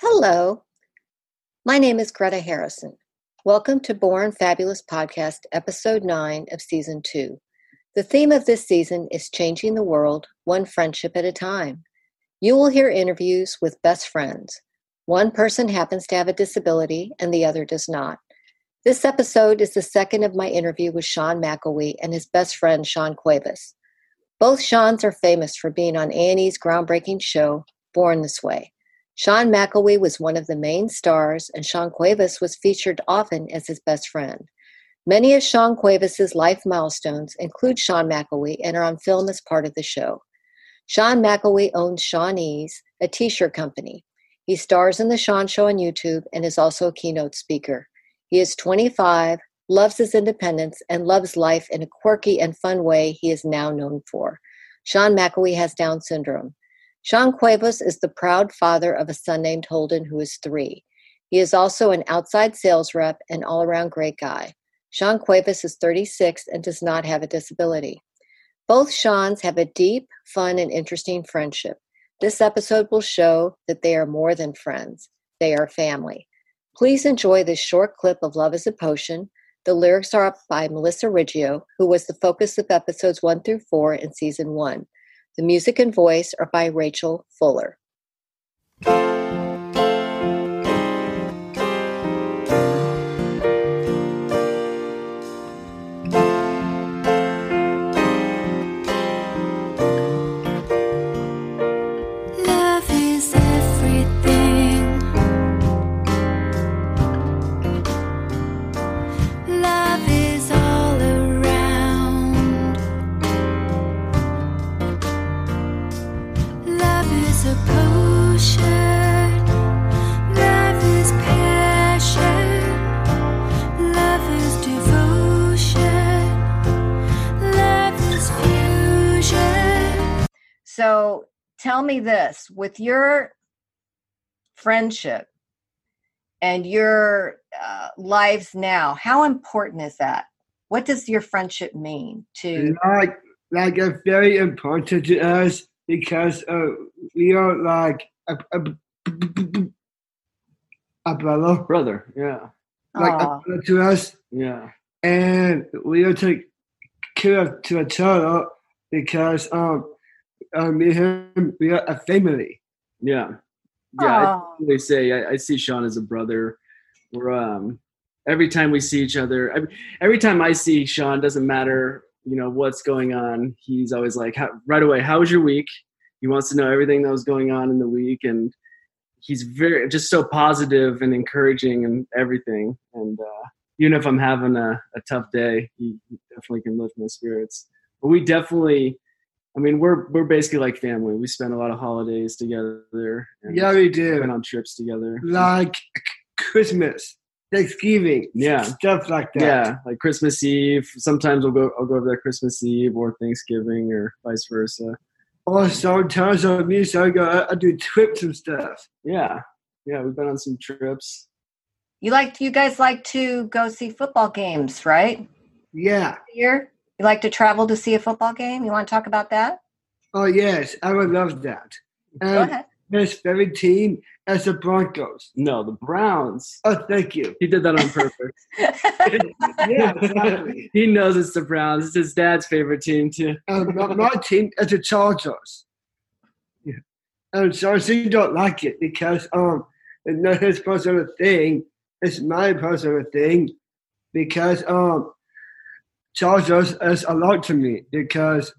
Hello, my name is Greta Harrison. Welcome to Born Fabulous Podcast, Episode 9 of Season 2. The theme of this season is changing the world one friendship at a time. You will hear interviews with best friends. One person happens to have a disability and the other does not. This episode is the second of my interview with Sean McElwee and his best friend Sean Cuevas. Both Seans are famous for being on A&E's groundbreaking show, Born This Way. Sean McElwee was one of the main stars, and Sean Cuevas was featured often as his best friend. Many of Sean Cuevas' life milestones include Sean McElwee and are on film as part of the show. Sean McElwee owns Seanese, a t-shirt company. He stars in The Sean Show on YouTube and is also a keynote speaker. He is 25, loves his independence, and loves life in a quirky and fun way he is now known for. Sean McElwee has Down syndrome. Sean Cuevas is the proud father of a son named Holden, who is three. He is also an outside sales rep and all around great guy. Sean Cuevas is 36 and does not have a disability. Both Seans have a deep, fun, and interesting friendship. This episode will show that they are more than friends, they are family. Please enjoy this short clip of Love is a Potion. The lyrics are up by Melissa Riggio, who was the focus of episodes 1 through 4 in season 1. The music and voice are by Rachel Fuller. This with your friendship and your uh, lives now, how important is that? What does your friendship mean to? like like it's very important to us because uh, we are like a, a, a brother, brother. Yeah, like a brother to us, yeah, and we are take care of to each other because um, uh, me and him we are a family. yeah, yeah. Aw. I, they say I, I see Sean as a brother. We're um every time we see each other, every, every time I see Sean, doesn't matter you know what's going on. He's always like how, right away. How was your week? He wants to know everything that was going on in the week, and he's very just so positive and encouraging and everything. And uh, even if I'm having a, a tough day, he, he definitely can lift my spirits. But we definitely. I mean, we're we're basically like family. We spend a lot of holidays together. And Yeah, we went do. on trips together. Like Christmas, Thanksgiving, Yeah. stuff like that. Yeah, like Christmas Eve. Sometimes we'll go. I'll go over there Christmas Eve or Thanksgiving or vice versa. Oh, or sometimes on me, so I go, I do trips and stuff. Yeah, yeah. We've been on some trips. You like you guys like to go see football games, right? Yeah. Here, you like to travel to see a football game. You want to talk about that? Oh yes, I would love that. Go And ahead. his favorite team as the Broncos. No, the Browns. Oh, thank you. He did that on purpose. Yeah, exactly. he knows it's the Browns. It's his dad's favorite team too. Um, my, my team is the Chargers. Yeah. And so he don't like it because um, it's not his personal thing. It's my personal thing because um, Chargers is a lot to me because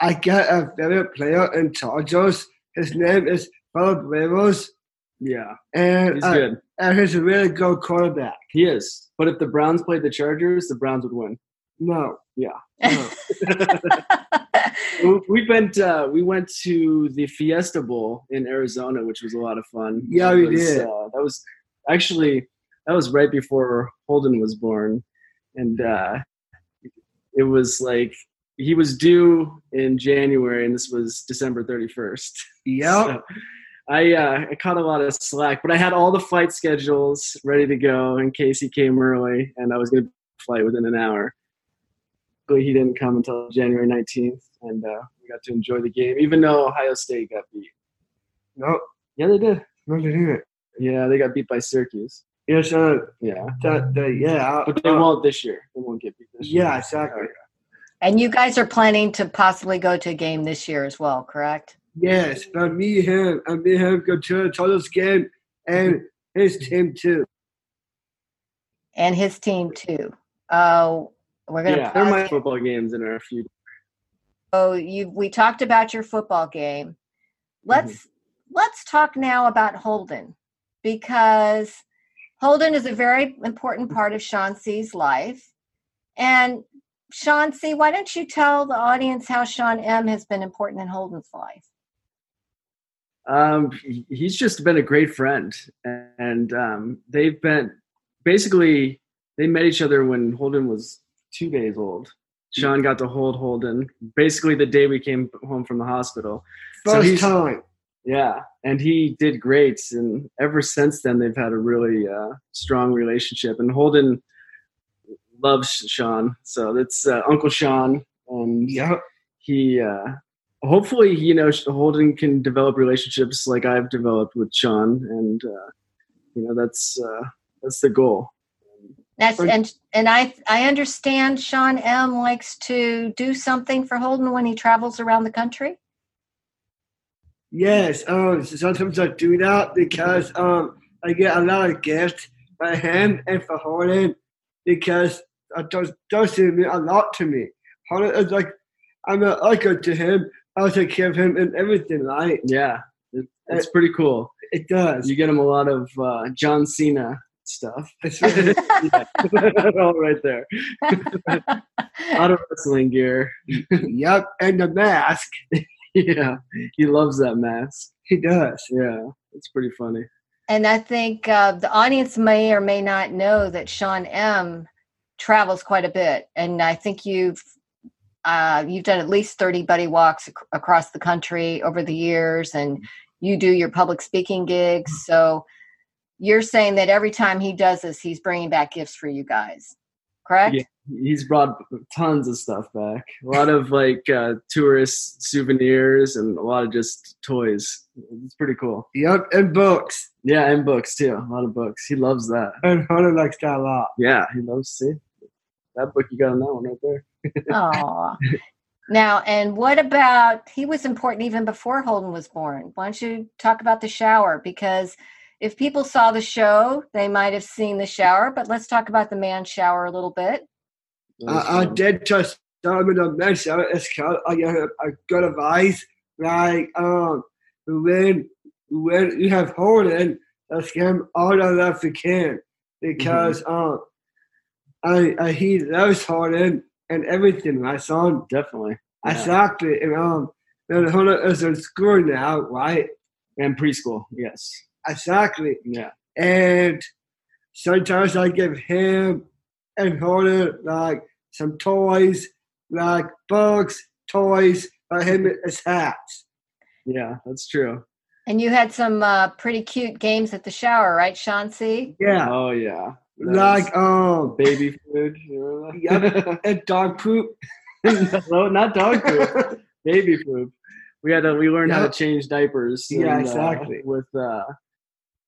I get a favorite player in Chargers. His name is Philip Rivers, Yeah, and, he's uh, good. and he's a really good quarterback. He is. But if the Browns played the Chargers, the Browns would win. No, Yeah. no. We- we went. Uh, we went to the Fiesta Bowl in Arizona, which was a lot of fun. Yeah, That we was, did. Uh, that was actually that was right before Holden was born, and uh, it was like he was due in January, and this was December thirty first. Yep. I uh, I caught a lot of slack, but I had all the flight schedules ready to go in case he came early, and I was going to flight within an hour. But he didn't come until January nineteenth, and uh, we got to enjoy the game, even though Ohio State got beat. no. Yeah, they did. Not in it. Yeah, they got beat by Syracuse. Yes, uh, Yeah, that, that, yeah. but they uh, won't this year. They won't get beat this year. Yeah, exactly. and you guys are planning to possibly go to a game this year as well, correct? Yes, but me, him, and me, him go to the Todos game and his team too. And his team too. Oh, we're gonna. Yeah, there might football games in our few. Oh, you we talked about your football game. Let's let's talk now about Holden because Holden is a very important part of Sean C's life. And Sean C, why don't you tell the audience how Sean M has been important in Holden's life? Um, he's just been a great friend, and um, they've been basically they met each other when Holden was two days old. Sean got to hold Holden basically the day we came home from the hospital. So First he's- time. Yeah, and he did great, and ever since then they've had a really uh, strong relationship. And Holden loves Sean, so that's uh, Uncle Sean, and Yeah. he uh, hopefully you know Holden can develop relationships like I've developed with Sean, and uh, you know that's uh, that's the goal. That's and and I I understand Sean M likes to do something for Holden when he travels around the country. Yes, um, so sometimes I do that because um, I get a lot of gifts by him and for Holden because it does does mean a lot to me. Holden is like I'm an uncle to him. I take care of him and everything, right? Yeah, it, it's pretty cool. It does. You get him a lot of uh, John Cena stuff. All right there. a lot of wrestling gear. yep, and the mask. Yeah, he loves that mask. He does. Yeah, it's pretty funny. And I think uh, the audience may or may not know that Sean M travels quite a bit, and I think you've uh, you've done at least thirty buddy walks ac- across the country over the years, and you do your public speaking gigs. So you're saying that every time he does this, he's bringing back gifts for you guys, correct? Yeah. He's brought tons of stuff back. A lot of like uh, tourist souvenirs and a lot of just toys. It's pretty cool. Yep, and books. Yeah, and books too. A lot of books. He loves that. And Holden likes that a lot. Yeah, he loves. See that book you got on that one right there. Oh. Now, and what about he was important even before Holden was born? Why don't you talk about the shower? Because if people saw the show, they might have seen the shower, but let's talk about the man shower a little bit. I, I did just start with a mention. It's called I got a, a advice. Like um, when when you have Holden, let's give him all the love we can because um, I, I he loves Holden and everything. My son, definitely. Yeah. exactly. And um, and Holden is in school now, right? And preschool, yes. Exactly. Yeah. And sometimes I give him and Holden like some toys, like books, toys, for him his hats. Yeah, that's true. And you had some uh, pretty cute games at the shower, right, Sean C? Yeah. Oh yeah. That like was um baby food. You remember that? and dog poop. no, not dog poop. baby food. We had to, we learned how to change diapers. Yeah, uh, exactly. with uh,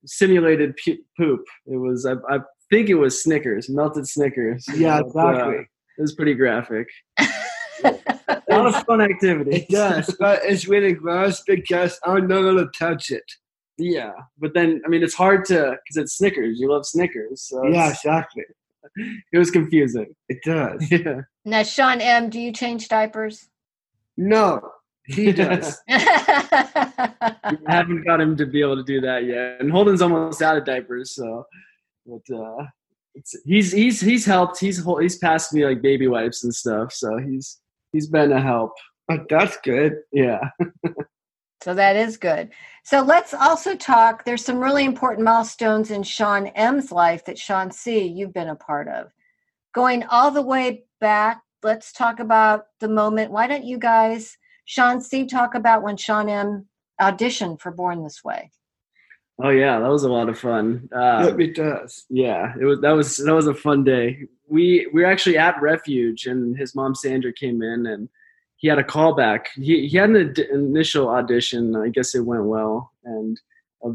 simulated pu- poop. It was I, I think it was Snickers, melted Snickers. Yeah, But, uh, exactly. it was pretty graphic. A lot of fun activities. It does, but it's really gross because I'm not gonna touch it. Yeah, but then I mean it's hard to because it's Snickers. You love Snickers, so Yeah, exactly. it was confusing. It does. Yeah, Now, Sean M, do you change diapers? No, he does. I haven't got him to be able to do that yet, and Holden's almost out of diapers, so but uh, it's, he's he's he's helped. He's he's passed me like baby wipes and stuff, so he's he's been a help. but that's good. Yeah, So that is good. So let's also talk. There's some really important milestones in Sean M's life that Sean C, you've been a part of. Going all the way back, let's talk about the moment. Why don't you guys, Sean C, talk about when Sean M auditioned for Born This Way? Oh yeah, that was a lot of fun. Uh, it does. yeah it was that was that was a fun day we we were actually at refuge and his mom sandra came in and he had a callback he, he had an ad- initial audition i guess it went well and uh,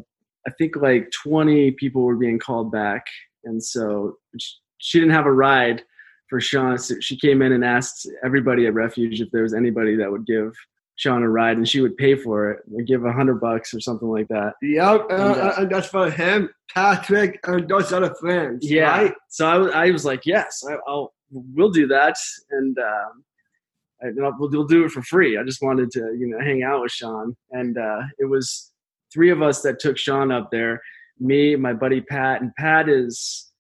i think like 20 people were being called back, and so sh- she didn't have a ride for Sean. So she came in and asked everybody at Refuge if there was anybody that would give Sean a ride, and she would pay for it, and give a hundred bucks or something like that. Yep, uh, And, uh, and that's for him, Patrick, and those other friends. Yeah. Right? So I, was- I was like, yes, I, I'll we'll do that, and um, I, we'll, we'll do it for free. I just wanted to you know hang out with Sean, and uh, it was three of us that took Sean up there. Me, my buddy Pat, and Pat is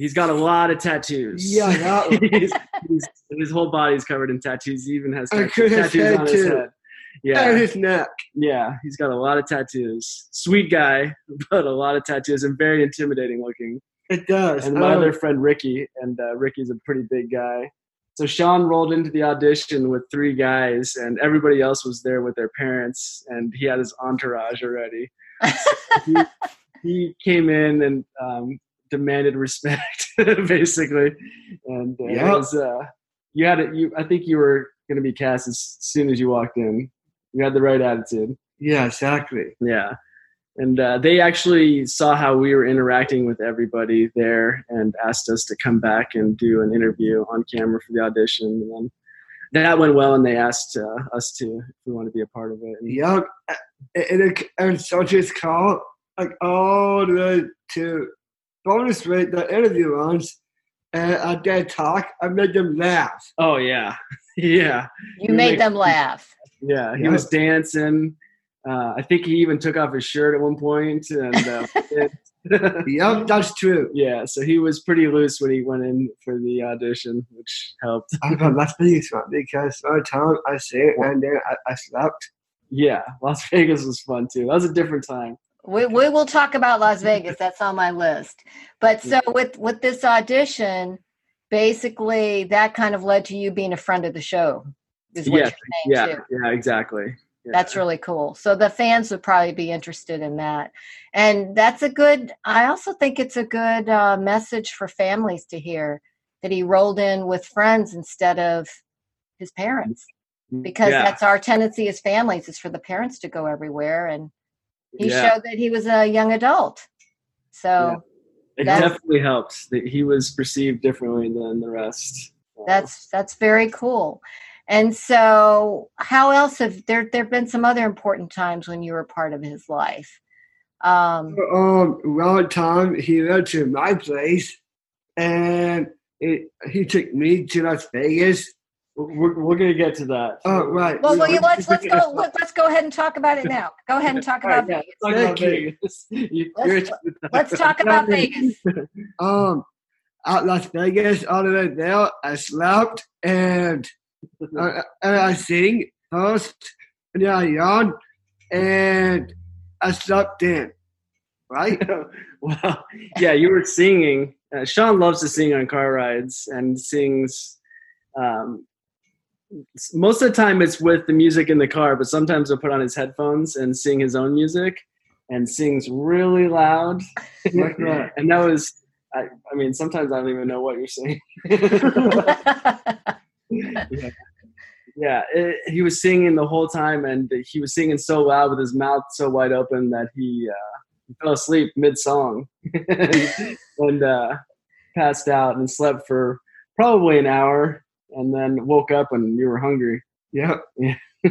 he's got a lot of tattoos. Yeah, he's, he's, his whole body's covered in tattoos. He even has tattoos, his tattoos on his too. head. Yeah, And his neck. yeah, he's got a lot of tattoos. Sweet guy, but a lot of tattoos and very intimidating looking. It does. And my Um, other friend Ricky, and uh, Ricky's a pretty big guy. So Sean rolled into the audition with three guys, and everybody else was there with their parents, and he had his entourage already. he, he came in and um, demanded respect, basically, and uh, Yep. was, uh, you had it. You, I think you were going to be cast as soon as you walked in. You had the right attitude. yeah, exactly. Yeah. And uh, they actually saw how we were interacting with everybody there and asked us to come back and do an interview on camera for the audition. And then that went well, and they asked uh, us to if we want to be a part of it. And Yep. And, and so just call like all the way to bonus rate the interview runs. And I did talk. I made them laugh. oh yeah, yeah, You made them laugh. yeah. He Yeah. was dancing. Uh, I think he even took off his shirt at one point, and uh, Yep, that's true. yeah. So he was pretty loose when he went in for the audition, which helped. I got Las Vegas one because every time I see it and then I, I slept. Yeah, Las Vegas was fun too. That was a different time. We, we will talk about Las Vegas. That's on my list. But so with with this audition, basically that kind of led to you being a friend of the show. Is what Yeah, you're saying Yeah, too. yeah, exactly. Yeah. That's really cool. So the fans would probably be interested in that. And that's a good, I also think it's a good uh, message for families to hear that he rolled in with friends instead of his parents. Because yeah. that's our tendency as families is for the parents to go everywhere. And he yeah. showed that he was a young adult. So It That's- definitely helped that he was perceived differently than the rest. That's that's very cool. And so how else have there there've been some other important times when you were part of his life? Um Um, one time he went to my place and it, he took me to Las Vegas. We're, we're gonna get to that. Oh, right. Well, well, we- let's let's go let, let's go ahead and talk about it now. Go ahead and talk All right, about yeah, Vegas. let's talk about Thank you. Vegas. You- Let's- you're interested in that. Let's talk about Vegas. um at Las Vegas all the way there. I slept and uh, and I sing first, and then I yawn, and I slept in. Right? well, yeah, you were singing. Uh, Sean loves to sing on car rides and sings. Um, s- most of the time, it's with the music in the car, but sometimes he'll put on his headphones and sing his own music, and sings really loud. Like that. and that was, I, I mean, sometimes I don't even know what you're saying. yeah, it, he was singing the whole time, and he was singing so loud with his mouth so wide open that he, uh, fell asleep mid song and, and uh, passed out and slept for probably an hour, and then woke up and you were hungry. yeah.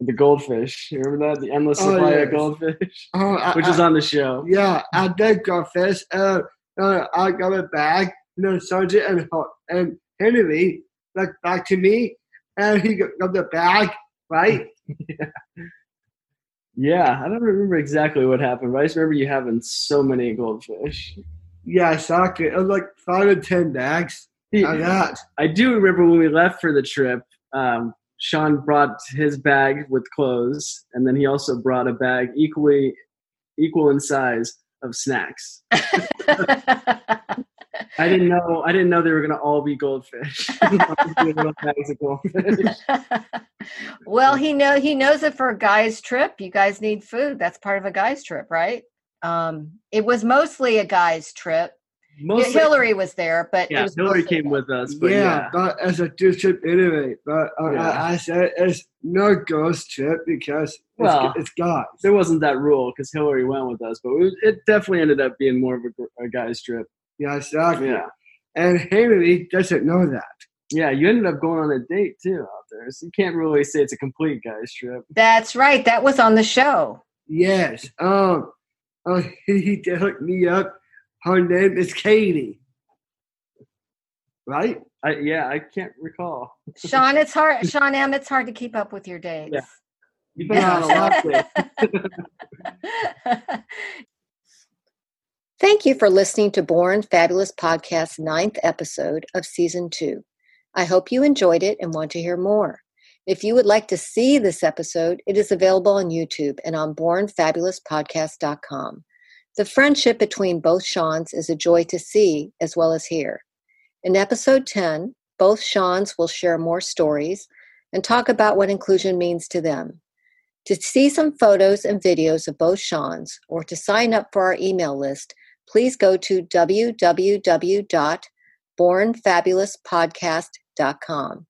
the goldfish, you remember that? The endless Oh, supply of goldfish, Oh, I, which is on the show. yeah. I did goldfish. fish. Uh, uh, I got a bag, you know, Sergeant and and Henry like back to me, and he got, the bag, right? Yeah, I don't remember exactly what happened, but I just remember you having so many goldfish. Yeah, exactly. It was like five or ten bags. I got. I do remember when we left for the trip, um, Sean brought his bag with clothes, and then he also brought a bag equally equal in size of snacks. I didn't know. I didn't know they were going to all be goldfish. Little bags of goldfish. well, he know he knows it for a guy's trip, you guys need food. That's part of a guy's trip, right? Um, it was mostly a guy's trip, Mostly, Hillary was there, but it yeah, was Hillary mostly came them. with us, but yeah, yeah, but as a do trip anyway. But uh, Yeah. I, I said it's no ghost trip because it's, Well, it's guys. there wasn't that rule because Hillary went with us, but it, it definitely ended up being more of a, a guy's trip. Yeah, exactly. Yeah, And Hillary doesn't know that. yeah, you ended up going on a date too out there, so you can't really say it's a complete guy's trip. That's right. That was on the show. Yes. Um. Uh, he, he did hook me up. Her name is Katie. Right? I yeah, I can't recall. Sean, it's hard. Sean M, it's hard to keep up with your dates. Yeah. You've been on a lot. Thank you for listening to Born Fabulous Podcast's ninth episode of season two. I hope you enjoyed it and want to hear more. If you would like to see this episode, it is available on YouTube and on bornfabulouspodcast.com. The friendship between both Seans is a joy to see as well as hear. In episode 10, both Seans will share more stories and talk about what inclusion means to them. To see some photos and videos of both Seans or to sign up for our email list, please go to www.bornfabulouspodcast.com.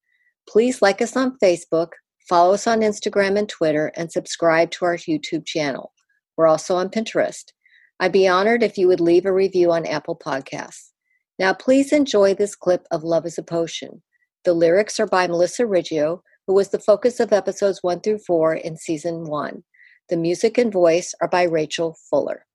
Please like us on Facebook, follow us on Instagram and Twitter, and subscribe to our YouTube channel. We're also on Pinterest. I'd be honored if you would leave a review on Apple Podcasts. Now, please enjoy this clip of Love is a Potion. The lyrics are by Melissa Riggio, who was the focus of episodes 1 through 4 in season 1. The music and voice are by Rachel Fuller.